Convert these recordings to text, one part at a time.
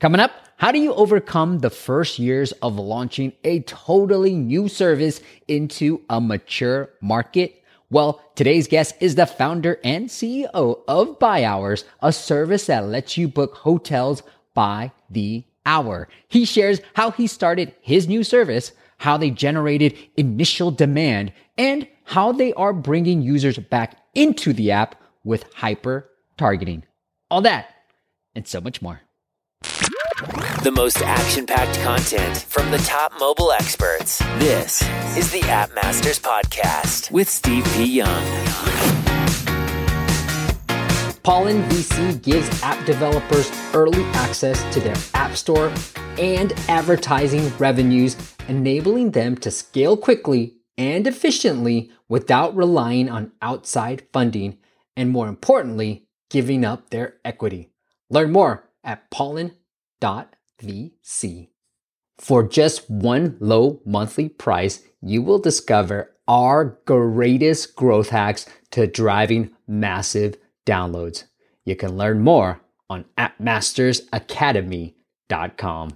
Coming up, how do you overcome the first years of launching a totally new service into a mature market? Well, today's guest is the founder and CEO of By Hours, a service that lets you book hotels by the hour. He shares how he started his new service, how they generated initial demand, and how they are bringing users back into the app with hyper targeting. All that and so much more. The most action packed content from the top mobile experts. This is the App Masters Podcast with Steve P. Young. Pollen VC gives app developers early access to their app store and advertising revenues, enabling them to scale quickly and efficiently without relying on outside funding, and more importantly, giving up their equity. Learn more at pollen.com VC. For just one low monthly price, you will discover our greatest growth hacks to driving massive downloads. You can learn more on appmastersacademy.com.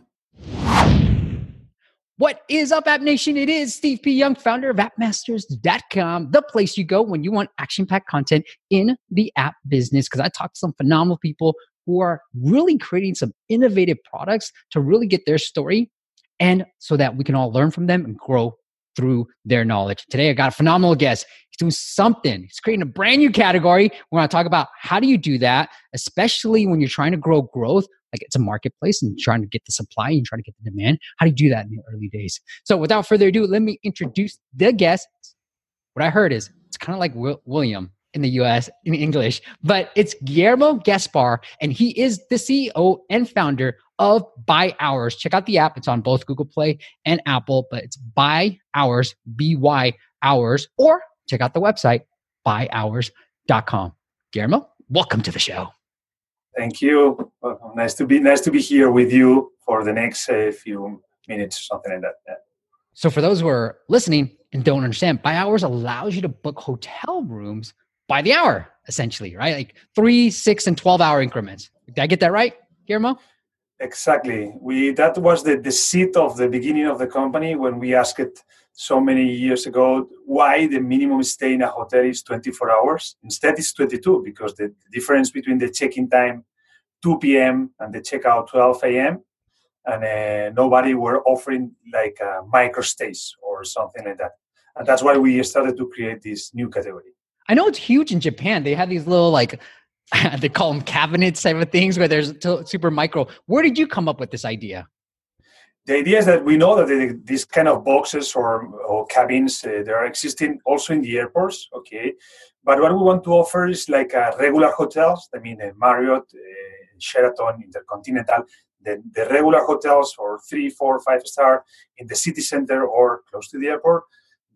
What is up, App Nation? It is Steve P. Young, founder of appmasters.com, the place you go when you want action packed content in the app business. Because I talk to some phenomenal people who are really creating some innovative products to really get their story and so that we can all learn from them and grow through their knowledge. Today, I got a phenomenal guest. He's doing something. He's creating a brand new category. We're going to talk about how do you do that, especially when you're trying to grow growth. Like it's a marketplace and trying to get the supply and trying to get the demand. How do you do that in the early days? So, without further ado, let me introduce the guest. What I heard is it's kind of like William in the US in English, but it's Guillermo Gaspar, and he is the CEO and founder of By Hours. Check out the app. It's on both Google Play and Apple, but it's By Hours, B Y Hours, or check out the website, byhours.com. Guillermo, welcome to the show. Thank you. Well, nice to be nice to be here with you for the next uh, few minutes, something like that. Yeah. So, for those who are listening and don't understand, By Hours allows you to book hotel rooms by the hour, essentially, right? Like three, six, and 12 hour increments. Did I get that right, Guillermo? Exactly. We that was the, the seat of the beginning of the company when we asked it so many years ago why the minimum stay in a hotel is 24 hours. Instead, it's 22 because the difference between the check-in time 2 p.m. and the checkout 12 a.m. and uh, nobody were offering like a micro stays or something like that. And that's why we started to create this new category. I know it's huge in Japan. They have these little like they call them cabinets type of things where there's t- super micro. Where did you come up with this idea? The idea is that we know that the, these kind of boxes or, or cabins uh, they are existing also in the airports. Okay, but what we want to offer is like uh, regular hotels. I mean, uh, Marriott, Sheraton, Intercontinental, the, the regular hotels or three, four, five star in the city center or close to the airport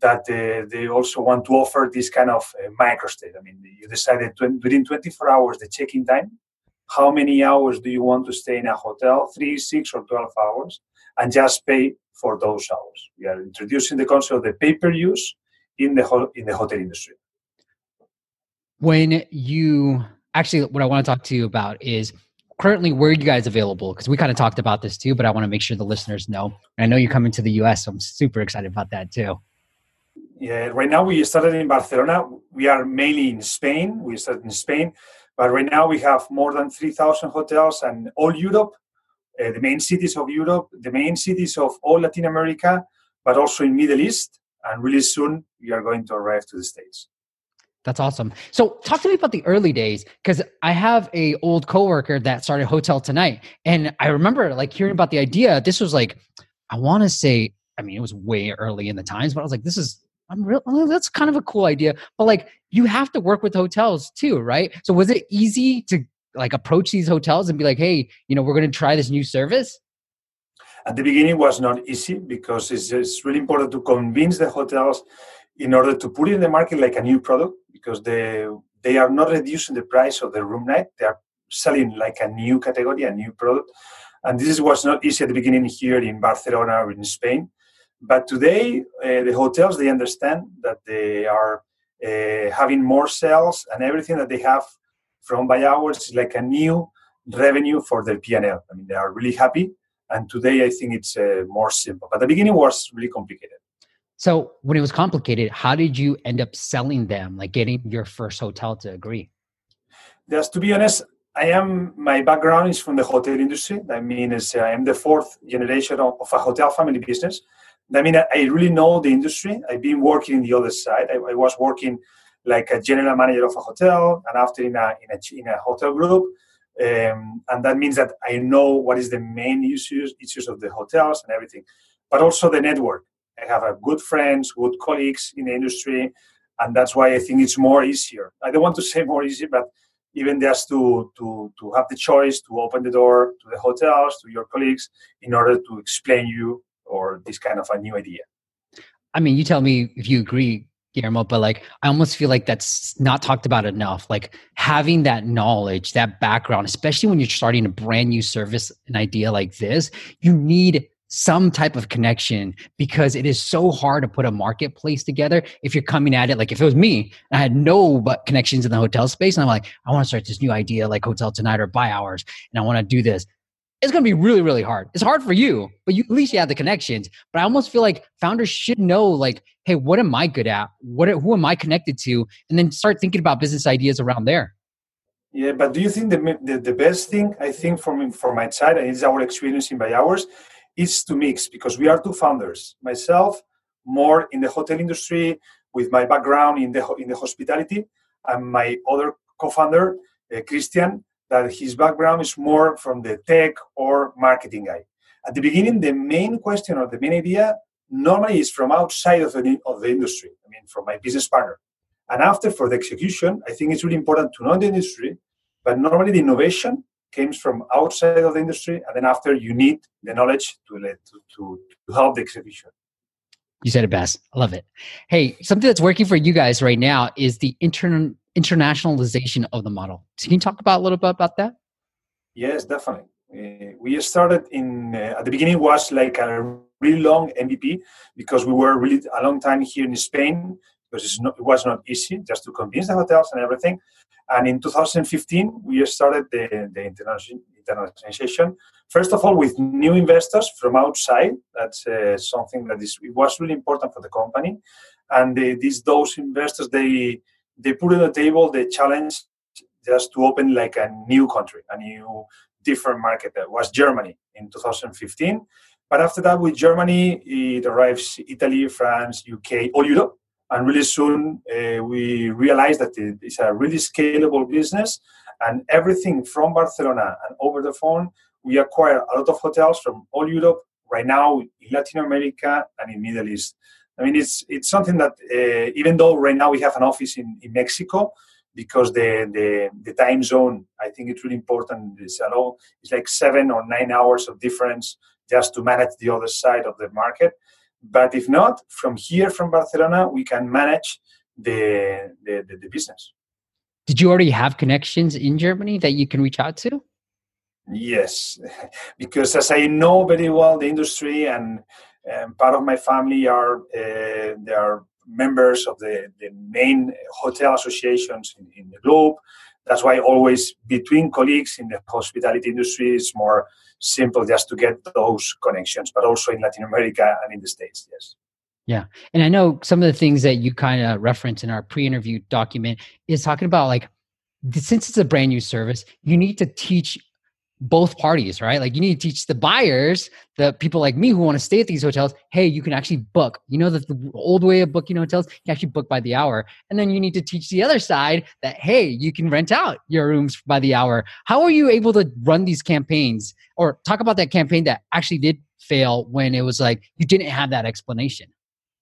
that uh, they also want to offer this kind of uh, microstate. I mean, you decided to, within 24 hours the check-in time. How many hours do you want to stay in a hotel? Three, six, or 12 hours, and just pay for those hours. We are introducing the concept of the pay-per-use in the ho- in the hotel industry. When you actually, what I want to talk to you about is currently where are you guys available? Because we kind of talked about this too, but I want to make sure the listeners know. And I know you're coming to the US, so I'm super excited about that too. Yeah, right now we started in Barcelona. We are mainly in Spain. We started in Spain, but right now we have more than 3,000 hotels and all Europe, uh, the main cities of Europe, the main cities of all Latin America, but also in Middle East. And really soon we are going to arrive to the States. That's awesome. So talk to me about the early days because I have a old coworker that started Hotel Tonight, and I remember like hearing about the idea. This was like, I want to say, I mean, it was way early in the times, but I was like, this is I'm real. Well, that's kind of a cool idea. But like, you have to work with hotels too, right? So was it easy to like approach these hotels and be like, hey, you know, we're going to try this new service? At the beginning, was not easy because it's, it's really important to convince the hotels in order to put in the market like a new product because they they are not reducing the price of the room night. They are selling like a new category, a new product. And this was not easy at the beginning here in Barcelona or in Spain but today, uh, the hotels they understand that they are uh, having more sales, and everything that they have from by hours is like a new revenue for their P&L. I mean, they are really happy. And today, I think it's uh, more simple. But the beginning was really complicated. So when it was complicated, how did you end up selling them, like getting your first hotel to agree? Just to be honest, I am my background is from the hotel industry. I mean, is I am the fourth generation of, of, a hotel family business. I mean, I really know the industry. I've been working in the other side. I, I was working like a general manager of a hotel, and after in a in a, in a hotel group. Um, and that means that I know what is the main issues issues of the hotels and everything, but also the network. I have a good friends, good colleagues in the industry, and that's why I think it's more easier. I don't want to say more easy, but even just to to to have the choice to open the door to the hotels to your colleagues in order to explain you or this kind of a new idea. I mean, you tell me if you agree, Guillermo, but like I almost feel like that's not talked about enough. Like having that knowledge, that background, especially when you're starting a brand new service, an idea like this, you need some type of connection because it is so hard to put a marketplace together if you're coming at it like if it was me I had no but connections in the hotel space and I'm like I want to start this new idea like hotel tonight or By Hours and I want to do this it's going to be really really hard. It's hard for you but you at least you have the connections. But I almost feel like founders should know like hey what am I good at? What who am I connected to? And then start thinking about business ideas around there. Yeah, but do you think the, the, the best thing I think from from my side, and it's our experience in By Hours, is to mix because we are two founders. Myself, more in the hotel industry with my background in the in the hospitality, and my other co-founder, uh, Christian, that his background is more from the tech or marketing guy. At the beginning, the main question or the main idea normally is from outside of the, of the industry. I mean, from my business partner. And after, for the execution, I think it's really important to know the industry, but normally the innovation comes from outside of the industry, and then after you need the knowledge to to, to, to help the execution. You said it best. I love it. Hey, something that's working for you guys right now is the intern internationalization of the model. So can you talk about a little bit about that? Yes, definitely. Uh, we started in uh, at the beginning was like a really long MVP because we were really a long time here in Spain because not, it was not easy just to convince the hotels and everything. And in 2015, we started the, the internationalization. First of all, with new investors from outside. That's uh, something that is it was really important for the company. And they, these those investors, they they put on the table the challenge just to open like a new country, a new different market. That was Germany in 2015. But after that, with Germany, it arrives Italy, France, UK, all Europe and really soon uh, we realized that it's a really scalable business and everything from barcelona and over the phone we acquire a lot of hotels from all europe right now in latin america and in middle east i mean it's it's something that uh, even though right now we have an office in, in mexico because the, the, the time zone i think it's really important it's, all, it's like seven or nine hours of difference just to manage the other side of the market but if not, from here, from Barcelona, we can manage the, the, the, the business. Did you already have connections in Germany that you can reach out to? Yes, because as I know very well the industry and um, part of my family are uh, they are members of the, the main hotel associations in, in the globe. That's why always between colleagues in the hospitality industry is more simple just to get those connections, but also in Latin America and in the States, yes. Yeah. And I know some of the things that you kind of reference in our pre interview document is talking about like, since it's a brand new service, you need to teach both parties, right? Like you need to teach the buyers, the people like me who want to stay at these hotels, hey, you can actually book. You know that the old way of booking hotels, you actually book by the hour. And then you need to teach the other side that hey, you can rent out your rooms by the hour. How are you able to run these campaigns or talk about that campaign that actually did fail when it was like you didn't have that explanation?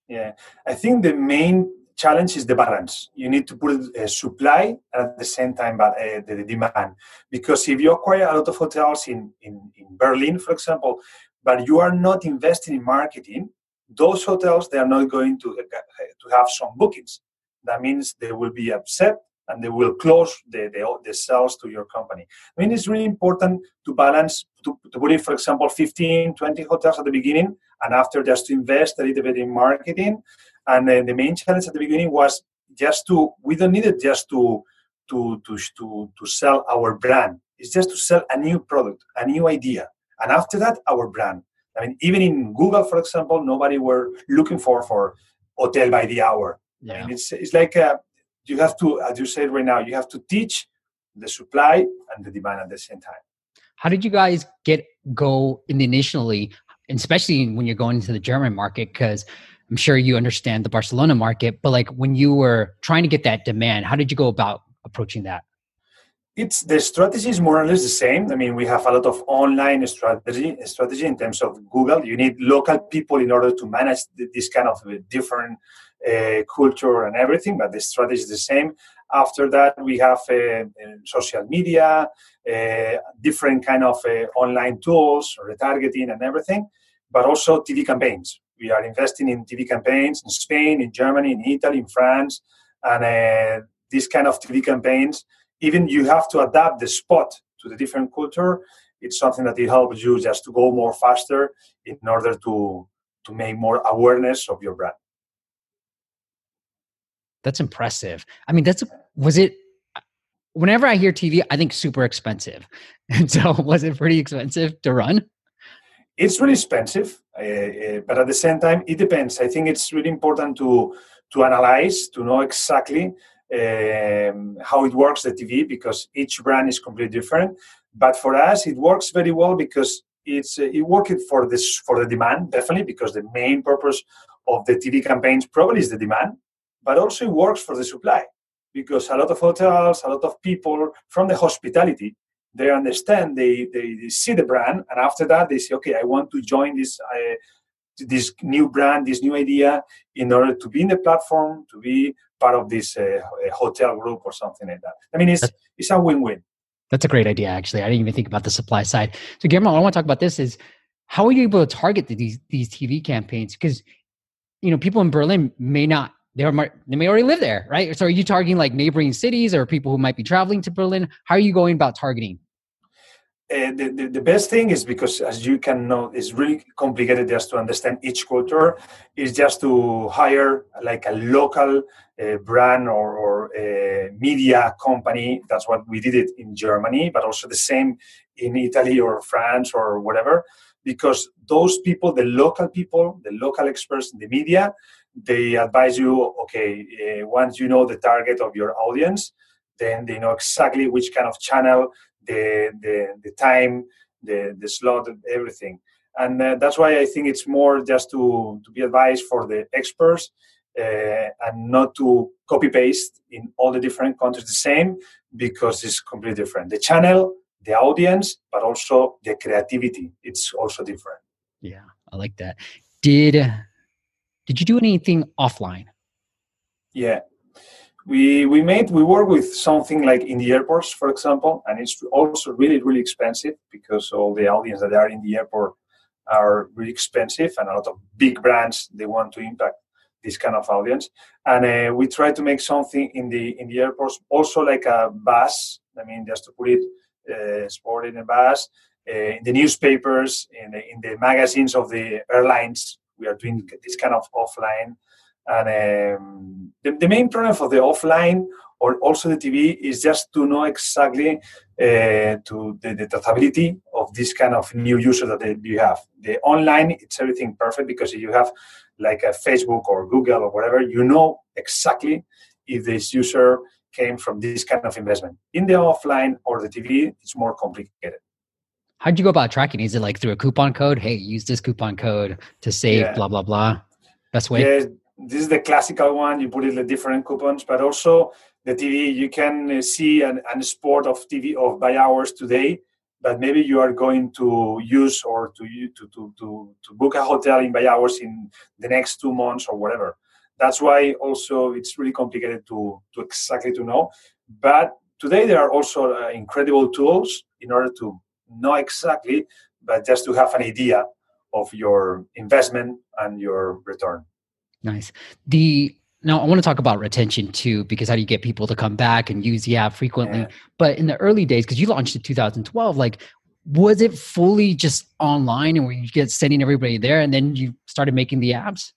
Yeah. I think the main challenge is the balance. You need to put a supply at the same time but, uh, the demand. Because if you acquire a lot of hotels in, in, in Berlin, for example, but you are not investing in marketing, those hotels they are not going to, uh, to have some bookings. That means they will be upset and they will close the, the, the sales to your company. I mean, it's really important to balance, to, to put in, for example, 15, 20 hotels at the beginning, and after just to invest a little bit in marketing and uh, the main challenge at the beginning was just to we don't need it just to to to to, to sell our brand It's just to sell a new product, a new idea, and after that, our brand. I mean, even in Google, for example, nobody were looking for for hotel by the hour. Yeah. I mean, it's it's like uh, you have to, as you said right now, you have to teach the supply and the demand at the same time. How did you guys get go in initially, especially when you're going into the German market? Because I'm sure you understand the Barcelona market, but like when you were trying to get that demand, how did you go about approaching that? It's the strategy is more or less the same. I mean, we have a lot of online strategy strategy in terms of Google. You need local people in order to manage this kind of different uh, culture and everything, but the strategy is the same. After that, we have uh, uh social media, uh, different kind of uh, online tools, retargeting and everything, but also TV campaigns. We are investing in TV campaigns in Spain, in Germany, in Italy, in France, and uh, these kind of TV campaigns even you have to adapt the spot to the different culture. It's something that it helps you just to go more faster in order to to make more awareness of your brand. That's impressive. I mean that's was it whenever i hear tv i think super expensive. And so was it pretty expensive to run? It's really expensive uh, uh, but at the same time it depends i think it's really important to to analyze to know exactly um, how it works the TV because each brand is completely different. But for us, it works very well because it's uh, it worked for this for the demand definitely because the main purpose of the TV campaigns probably is the demand, but also it works for the supply because a lot of hotels, a lot of people from the hospitality, they understand, they, they, they see the brand, and after that they say, okay, I want to join this uh, this new brand, this new idea, in order to be in the platform, to be part of this uh, hotel group or something like that. I mean, it's it's a win-win. That's a great idea, actually. I didn't even think about the supply side. So, Guillermo, I want to talk about this: is how are you able to target these these TV campaigns? Because you know, people in Berlin may not they, are, they may already live there, right? So, are you targeting like neighboring cities or people who might be traveling to Berlin? How are you going about targeting? Uh, the, the, the, best thing is because as you can know it's really complicated just to understand each culture is just to hire like a local uh, brand or, or a media company that's what we did it in germany but also the same in italy or france or whatever because those people the local people the local experts in the media they advise you okay uh, once you know the target of your audience then they know exactly which kind of channel the the, the time, the the slot, everything. And uh, that's why I think it's more just to to be advised for the experts uh, and not to copy paste in all the different countries the same because it's completely different. The channel, the audience, but also the creativity. It's also different. Yeah, I like that. Did did you do anything offline? Yeah, we we made we work with something like in the airports for example and it's also really really expensive because all the audience that are in the airport are really expensive and a lot of big brands they want to impact this kind of audience. And uh, we try to make something in the in the airports also like a bus. I mean just to put it uh, sport in a bus uh, in the newspapers in the, in the magazines of the airlines we are doing this kind of offline and um, the, the, main problem for the offline or also the TV is just to know exactly uh, to the, the traceability of this kind of new user that you have. The online, it's everything perfect because you have like a Facebook or Google or whatever, you know exactly if this user came from this kind of investment. In the offline or the TV, it's more complicated. How'd you go about tracking? Is it like through a coupon code? Hey, use this coupon code to save yeah. blah blah blah. Best way. Yeah, this is the classical one. You put it in the different coupons, but also the TV. You can uh, see an, an sport of TV of by hours today, but maybe you are going to use or to to to to, to book a hotel in by hours in the next two months or whatever. That's why also it's really complicated to to exactly to know. But today there are also uh, incredible tools in order to know exactly, but just to have an idea of your investment and your return. Nice. The now I want to talk about retention too, because how do you get people to come back and use the app frequently? Yeah. But in the early days, because you launched in 2012, like was it fully just online and were you get sending everybody there and then you started making the apps?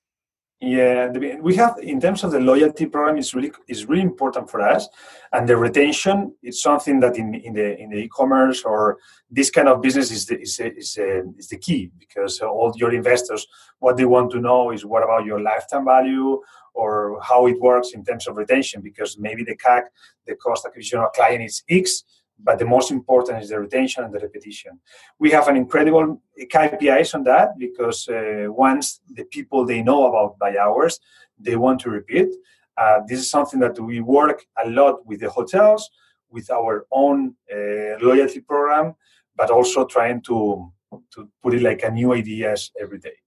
Yeah, we have in terms of the loyalty program, it's really is really important for us, and the retention is something that in, in the in the e-commerce or this kind of business is the is is, uh, is the key because all your investors what they want to know is what about your lifetime value or how it works in terms of retention because maybe the CAC, the cost acquisition of client is X, but the most important is the retention and the repetition. We have an incredible KPIs on that because uh, once the people they know about by hours, they want to repeat. Uh, this is something that we work a lot with the hotels, with our own uh, loyalty program, but also trying to to put it like a new ideas every day.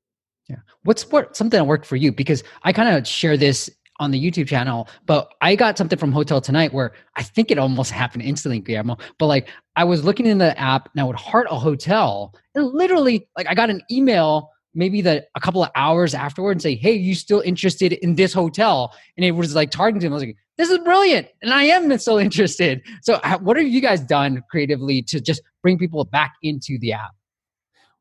Yeah. What's what something that worked for you? Because I kind of share this on the YouTube channel, but I got something from Hotel Tonight where I think it almost happened instantly, Guillermo. But like I was looking in the app and I would heart a hotel, and literally, like I got an email maybe the a couple of hours afterward and say, "Hey, you still interested in this hotel?" And it was like targeting them. I was like, "This is brilliant," and I am so interested. So, what have you guys done creatively to just bring people back into the app?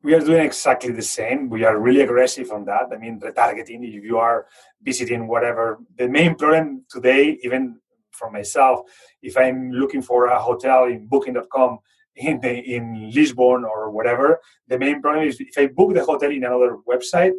We are doing exactly the same. We are really aggressive on that. I mean, retargeting, if you are visiting whatever, the main problem today, even for myself, if I'm looking for a hotel in booking.com in, the, in Lisbon or whatever, the main problem is if I book the hotel in another website,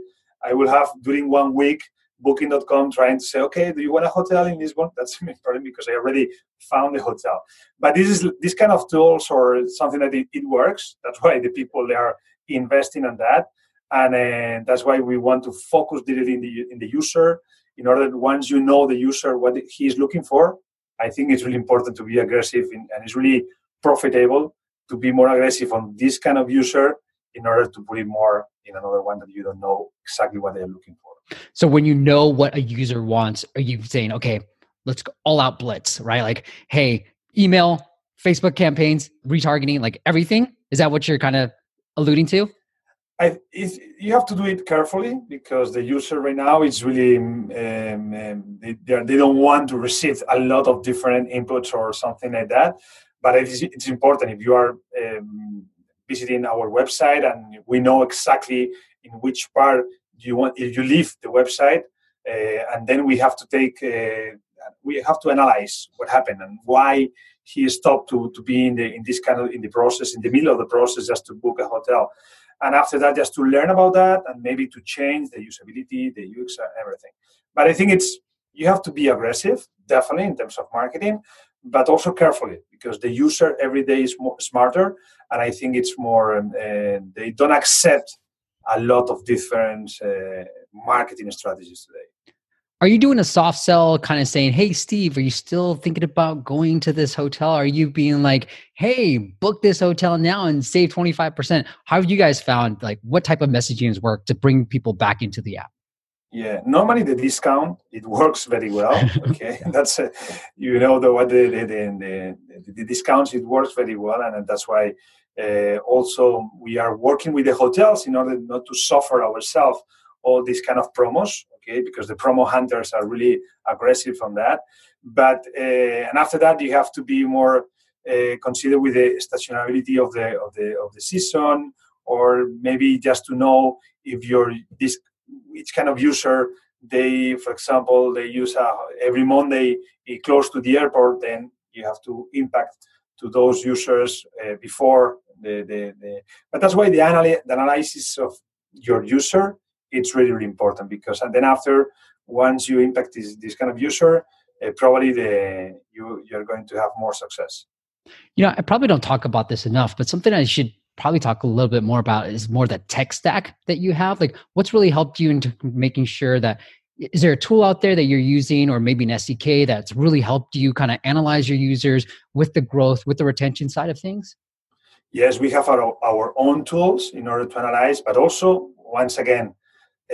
I will have during one week booking.com trying to say, okay, do you want a hotel in Lisbon? That's the main problem because I already found the hotel. But this is this kind of tools or something that it, it works. That's why the people they are investing on that. And uh, that's why we want to focus directly in the in the user in order that once you know the user what he is looking for i think it's really important to be aggressive in, and it's really profitable to be more aggressive on this kind of user in order to put it more in another one that you don't know exactly what they're looking for. So when you know what a user wants are you saying okay let's go all out blitz right? Like hey email facebook campaigns retargeting like everything? Is that what you're kind of alluding to? I, you have to do it carefully because the user right now is really um, um, they, they don't want to receive a lot of different inputs or something like that. But it is, it's important if you are um, visiting our website and we know exactly in which part you want if you leave the website, uh, and then we have to take uh, we have to analyze what happened and why he stopped to, to be in the in this kind of in the process in the middle of the process just to book a hotel. And after that just to learn about that and maybe to change the usability the ux everything. But i think it's you have to be aggressive definitely in terms of marketing but also carefully because the user every day is more smarter and i think it's more um, uh, they don't accept a lot of different uh, marketing strategies today are you doing a soft sell kind of saying, Hey, Steve, are you still thinking about going to this hotel? Are you being like, Hey, book this hotel now and save 25%? How have you guys found like what type of messaging has worked to bring people back into the app? Yeah, normally the discount it works very well. Okay, that's uh, you know the what the the, the the, the discounts it works very well, and that's why uh, also we are working with the hotels in order not to suffer ourselves all these kind of promos okay because the promo hunters are really aggressive on that. But uh, and after that you have to be more uh, consider with the stationability of the of the of the season or maybe just to know if you're this which kind of user they for example they use uh, every monday close to the airport then you have to impact to those users uh, before the, the, the but that's why the, analy- the analysis of your user it's really really important because and then after once you impact this, this kind of user uh, probably the you you're going to have more success. You know i probably don't talk about this enough but something i should probably talk a little bit more about is more the tech stack that you have. Like what's really helped you into making sure that is there a tool out there that you're using or maybe an sdk that's really helped you kind of analyze your users with the growth with the retention side of things? Yes we have our, our own tools in order to analyze but also once again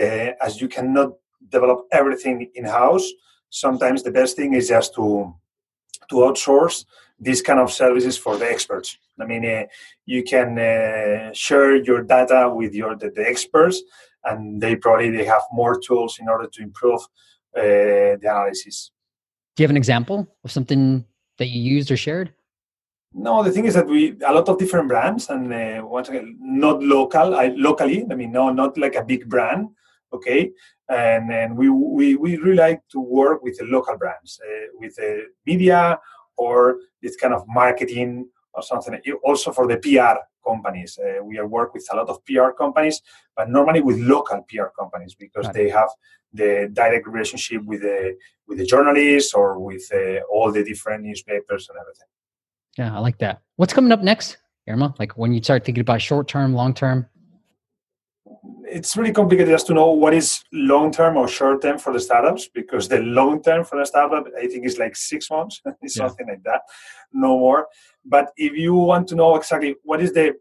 uh, as you cannot develop everything in house sometimes the best thing is just to to outsource these kind of services for the experts i mean uh, you can uh, share your data with your the, the, experts and they probably they have more tools in order to improve uh, the analysis do you have an example of something that you used or shared no, the thing is that we a lot of different brands, and uh, once again, not local. I, locally, I mean, no, not like a big brand, okay and and we we, we really like to work with the local brands, uh, with the media or this kind of marketing or something. Also for the PR companies, uh, we work with a lot of PR companies, but normally with local PR companies because they have the direct relationship with the with the journalists or with uh, all the different newspapers and everything. Yeah, I like that. What's coming up next, Irma? Like when you start thinking about short term, long term? It's really complicated just to know what is long term or short term for the startups because the long term for the startup, I think, is like six months, it's yeah. something like that, no more. But if you want to know exactly what is the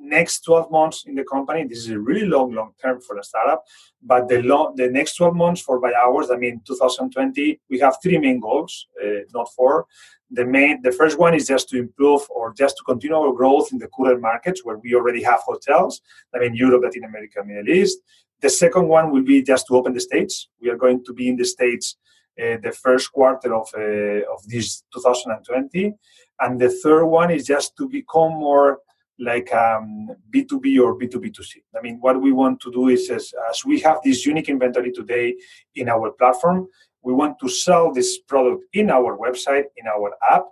next 12 months in the company, this is a really long, long term for a startup. But the long, the next 12 months for by hours, I mean, 2020, we have three main goals, uh, not four. The main, the first one is just to improve or just to continue our growth in the current markets where we already have hotels. I mean, Europe, Latin America, Middle East. The second one will be just to open the states. We are going to be in the states uh, the first quarter of uh, of this 2020, and the third one is just to become more like um, B2B or B2B2C. I mean, what we want to do is as, as we have this unique inventory today in our platform, we want to sell this product in our website, in our app,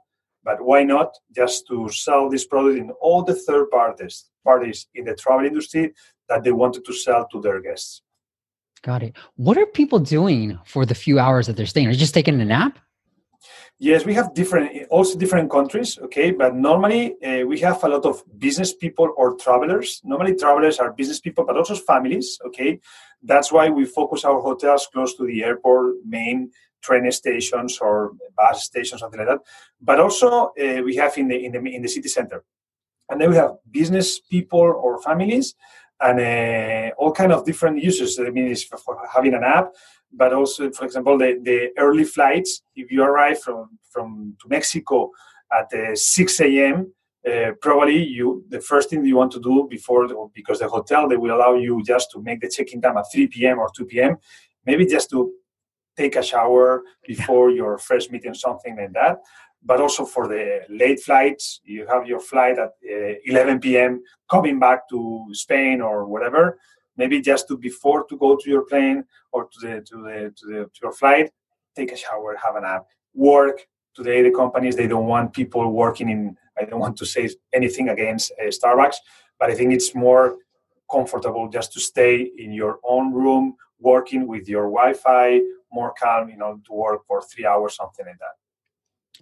but why not just to sell this product in all the third parties, parties in the travel industry that they wanted to sell to their guests. Got it. What are people doing for the few hours that they're staying? Are they just taking a nap? Yes, we have different, also different countries, okay, but normally uh, we have a lot of business people or travelers. Normally, travelers are business people, but also families, okay. That's why we focus our hotels close to the airport, main train stations or bus stations, something like that. But also uh, we have in the in the in the city center, and then we have business people or families, and uh, all kind of different uses. I mean, it's for having an app but also, for example, the, the early flights. If you arrive from from to Mexico at uh, 6 a.m., uh, probably you the first thing you want to do before the, because the hotel they will allow you just to make the check-in time at 3 p.m. or 2 p.m. Maybe just to take a shower before your first meeting, something like that. But also for the late flights, you have your flight at uh, 11 p.m. coming back to Spain or whatever maybe just to before to go to your plane or to the to the to, the, to your flight take a shower have a nap. Work. Today the companies they don't want people working in i don't want to say anything against uh, starbucks but i think it's more comfortable just to stay in your own room working with your wi-fi more calm you know to work for three hours something like that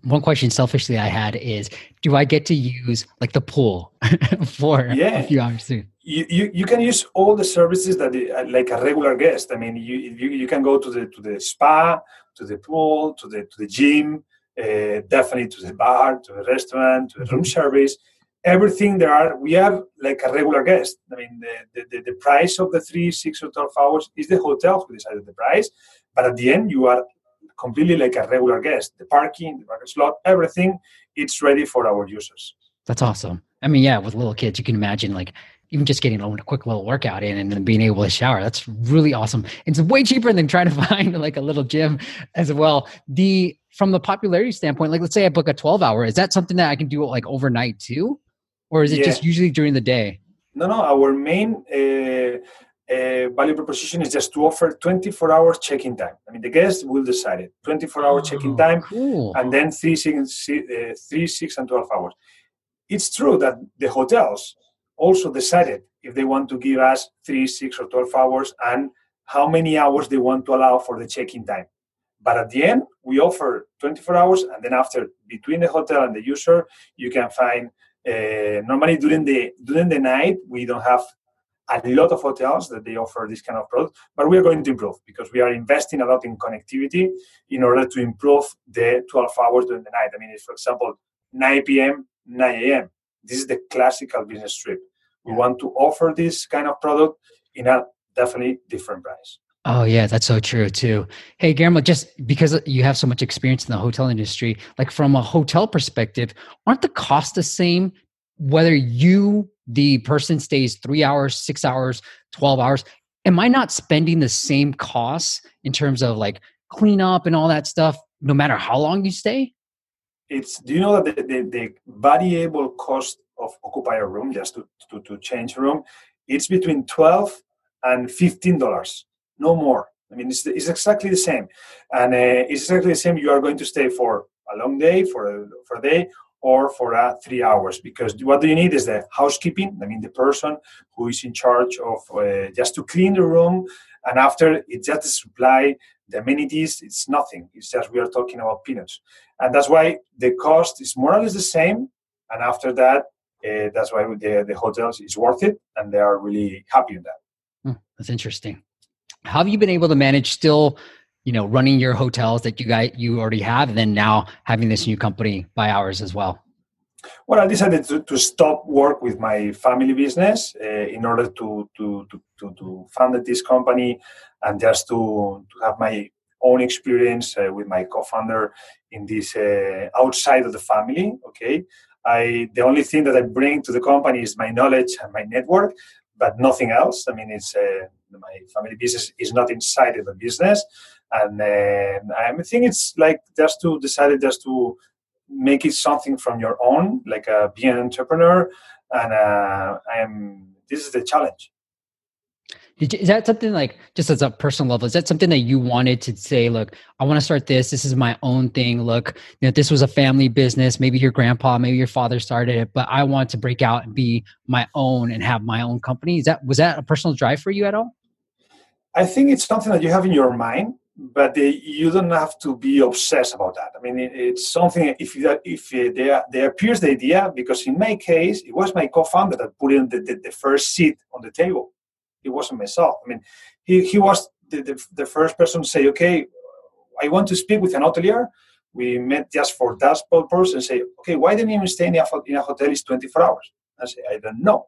one question selfishly I had is do I get to use like the pool for yeah. a few hours too? You, you, you can use all the services that the, uh, like a regular guest. I mean, you, you, you can go to the to the spa, to the pool, to the to the gym, uh, definitely to the bar, to the restaurant, to the room mm-hmm. service. Everything there are, we are like a regular guest. I mean, the, the, the price of the three, six, or twelve hours is the hotel who decided the price, but at the end you are completely like a regular guest. The parking, the parking slot, everything, it's ready for our users. That's awesome. I mean, yeah, with little kids, you can imagine like even just getting a quick little workout in and then being able to shower. That's really awesome. It's way cheaper than trying to find like a little gym as well. The from the popularity standpoint, like let's say I book a 12 hour, is that something that I can do like overnight too? Or is it yeah. just usually during the day? No, no. Our main uh, uh, value proposition is just to offer 24 hours check-in time. I mean, the guest will decide it. 24 hour oh, check-in time, cool. and then three, six, uh, three, six, and 12 hours. It's true that the hotels also decided if they want to give us three, six, or 12 hours, and how many hours they want to allow for the check-in time. But at the end, we offer 24 hours, and then after between the hotel and the user, you can find. Uh, normally during the during the night, we don't have a lot of hotels that they offer this kind of product, but we are going to improve because we are investing a lot in connectivity in order to improve the 12 hours during the night. I mean, if, for example, 9 p.m., 9 a.m., this is the classical business trip. We want to offer this kind of product in a definitely different price. Oh yeah, that's so true too. Hey Guillermo, just because you have so much experience in the hotel industry, like from a hotel perspective, aren't the costs the same whether you the person stays three hours, six hours, 12 hours, am I not spending the same costs in terms of like cleanup and all that stuff, no matter how long you stay? It's, do you know that the, the, the variable cost of occupy a room, just to, to, to change room, it's between 12 and $15, no more. I mean, it's, it's exactly the same, and uh, it's exactly the same. You are going to stay for a long day, for a for a day, or for uh, three hours because what do you need is the housekeeping i mean the person who is in charge of uh, just to clean the room and after it's just the supply the amenities it's nothing. It's just we are talking about peanuts. And that's why the cost is more or less the same and after that uh, that's why the, the hotels is worth it and they are really happy with that. Hmm, that's interesting. How have you been able to manage still you know running your hotels that you guys you already have and then now having this new company by hours as well? Well i decided to, to stop work with my family business uh, in order to, to to, to to fund this company and just to, to have my own experience uh, with my co-founder in this uh, outside of the family okay? I the only thing that i bring to the company is my knowledge and my network but nothing else. I mean it's uh, my family business is not inside of the business and uh, I think it's like just to decide just to make it something from your own, like uh, be an entrepreneur, and uh, I am. This is the challenge. Is that something like just as a personal level? Is that something that you wanted to say? Look, I want to start this. This is my own thing. Look, you know, this was a family business. Maybe your grandpa, maybe your father started it, but I want to break out and be my own and have my own company. Is that was that a personal drive for you at all? I think it's something that you have in your mind but they, you don't have to be obsessed about that. I mean, it, it's something. If you, if there there appears the idea, because in my case, it was my co-founder that put in the, the, the, first seat on the table. It wasn't myself. I mean, he, he was the, the, the first person to say, "Okay, I want to speak with an hotelier." We met just for that purpose and say, "Okay, why didn't you stay in a, in a hotel is 24 hours?" I say, "I don't know,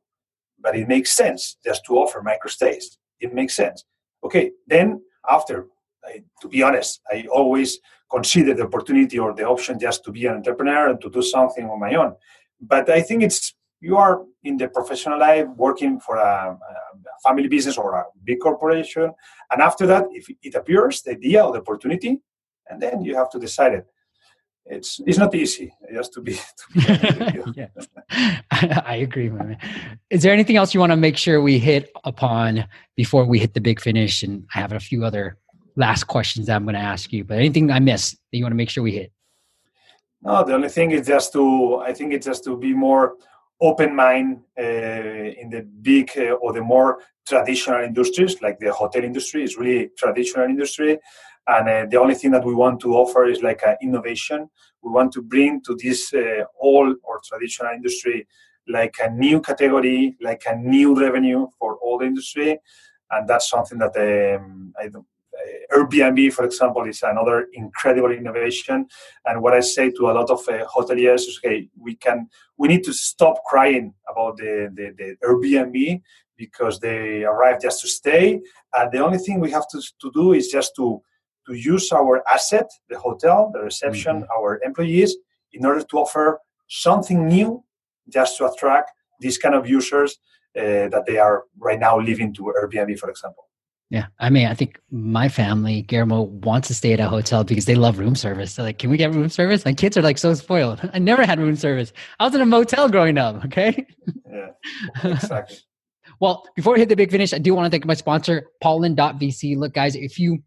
but it makes sense just to offer micro stays. It makes sense." Okay, then after I, to be honest, I always consider the opportunity or the option just to be an entrepreneur and to do something on my own. But I think it's you are in the professional life working for a, a family business or a big corporation, and after that, if it appears the idea or the opportunity, and then you have to decide it. It's it's not easy just to be. To be yeah, I, I agree, man. Is there anything else you want to make sure we hit upon before we hit the big finish? And I have a few other last questions that I'm going to ask you. But anything I missed that you want to make sure we hit? No, the only thing is just to I think it's just to be more open mind uh, in the big uh, or the more traditional industries like the hotel industry is really traditional industry. And uh, the only thing that we want to offer is like an innovation. We want to bring to this uh, old or traditional industry like a new category like a new revenue for all the industry. And that's something that um, I, Airbnb, for example, is another incredible innovation. And what I say to a lot of uh, hoteliers is, okay, we can, we need to stop crying about the, the, the Airbnb because they arrive just to stay. And the only thing we have to, to do is just to, to use our asset, the hotel, the reception, mm-hmm. our employees, in order to offer something new just to attract these kind of users uh, that they are right now living to Airbnb, for example. Yeah. I mean, I think my family, Guillermo, wants to stay at a hotel because they love room service. They're like, can we get room service? My kids are like so spoiled. I never had room service. I was in a motel growing up. Okay. Yeah. Exactly. well, before we hit the big finish, I do want to thank my sponsor, Pollen.vc. Look, guys, if you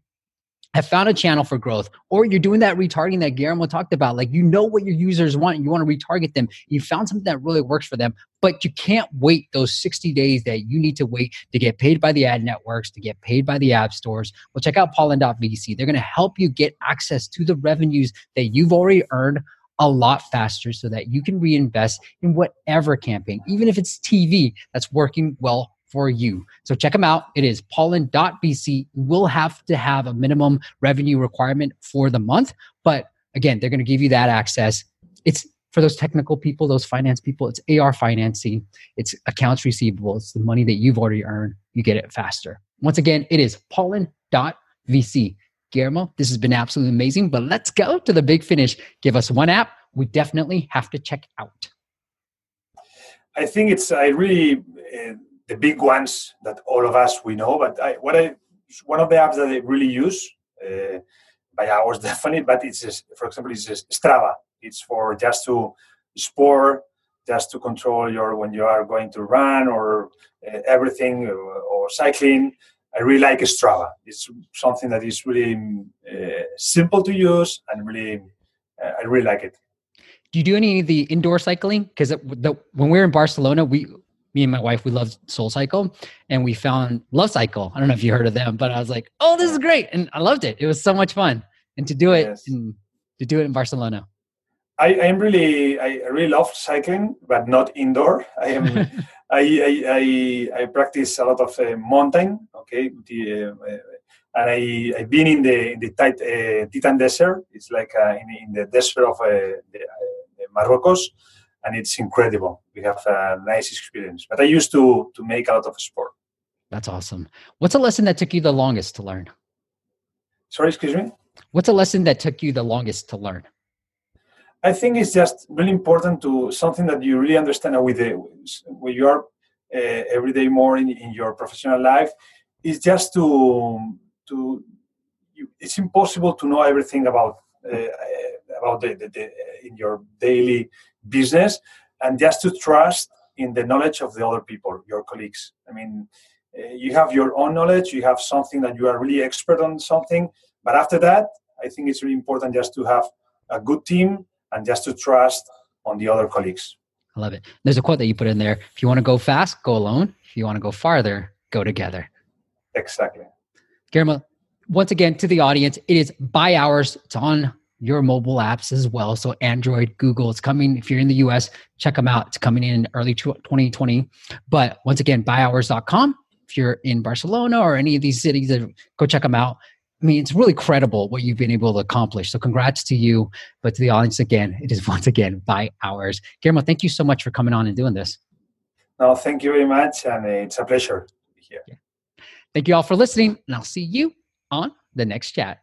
have found a channel for growth, or you're doing that retargeting that Guillermo talked about. Like you know what your users want, you want to retarget them. You found something that really works for them, but you can't wait those 60 days that you need to wait to get paid by the ad networks, to get paid by the app stores. Well, check out Pollen.vc. They're going to help you get access to the revenues that you've already earned a lot faster so that you can reinvest in whatever campaign, even if it's TV that's working well for you. So check them out. It is pollen.vc. You will have to have a minimum revenue requirement for the month, but again, they're going to give you that access. It's for those technical people, those finance people, it's AR financing, it's accounts receivable, it's the money that you've already earned. You get it faster. Once again, it is pollen.vc. Guillermo, this has been absolutely amazing, but let's go to the big finish. Give us one app we definitely have to check out. I think it's, I really, uh, the big ones that all of us we know. But I, what I one of the apps that I really use uh, by hours definitely, but it's just, for example, it's Strava. It's for just to sport, just to control your when you are going to run or uh, everything or, uh, or cycling. I really like Strava. It's something that is really uh, simple to use and really, uh, I really like it. Do you do any of the indoor cycling? Because when we were in Barcelona, we, me and my wife, we loved Soul Cycle, and we found Love Cycle. I don't know if you heard of them, but I was like, "Oh, this is great!" and I loved it. It was so much fun, and to do it, yes. in, to do it in Barcelona. I, am really, I really love cycling, but not indoor. I am, I, I, I, I, practice a lot of uh, mountain. Okay, the, uh, and I, I've been in the in the tight, uh, Titan Desert. It's like uh, in, in, the desert of uh, the, uh, Morocco, and it's incredible. We have a nice experience. But I used to to make a lot of sport. That's awesome. What's a lesson that took you the longest to learn? Sorry, excuse me. What's a lesson that took you the longest to learn? I think it's just really important to something that you really understand with the when you are uh, every day more in, in your professional life is just to to you, it's impossible to know everything about uh, about the, the, the, in your daily business and just to trust in the knowledge of the other people your colleagues i mean uh, you have your own knowledge you have something that you are really expert on something but after that i think it's really important just to have a good team and just to trust on the other colleagues. I love it. There's a quote that you put in there. If you want to go fast, go alone. If you want to go farther, go together. Exactly. Guillermo, once again to the audience, it is By Hours. It's on your mobile apps as well. So Android, Google, it's coming. If you're in the US, check them out. It's coming in early 2020. But once again, byhours.com. If you're in Barcelona or any of these cities, uh, go check them out. I mean, it's really credible what you've been able to accomplish. So, congrats to you. But to the audience, again, it is once again By Hours. Guillermo, thank you so much for coming on and doing this. No, thank you very much. And it's a pleasure to be here. Yeah. Thank you all for listening. And I'll see you on the next chat.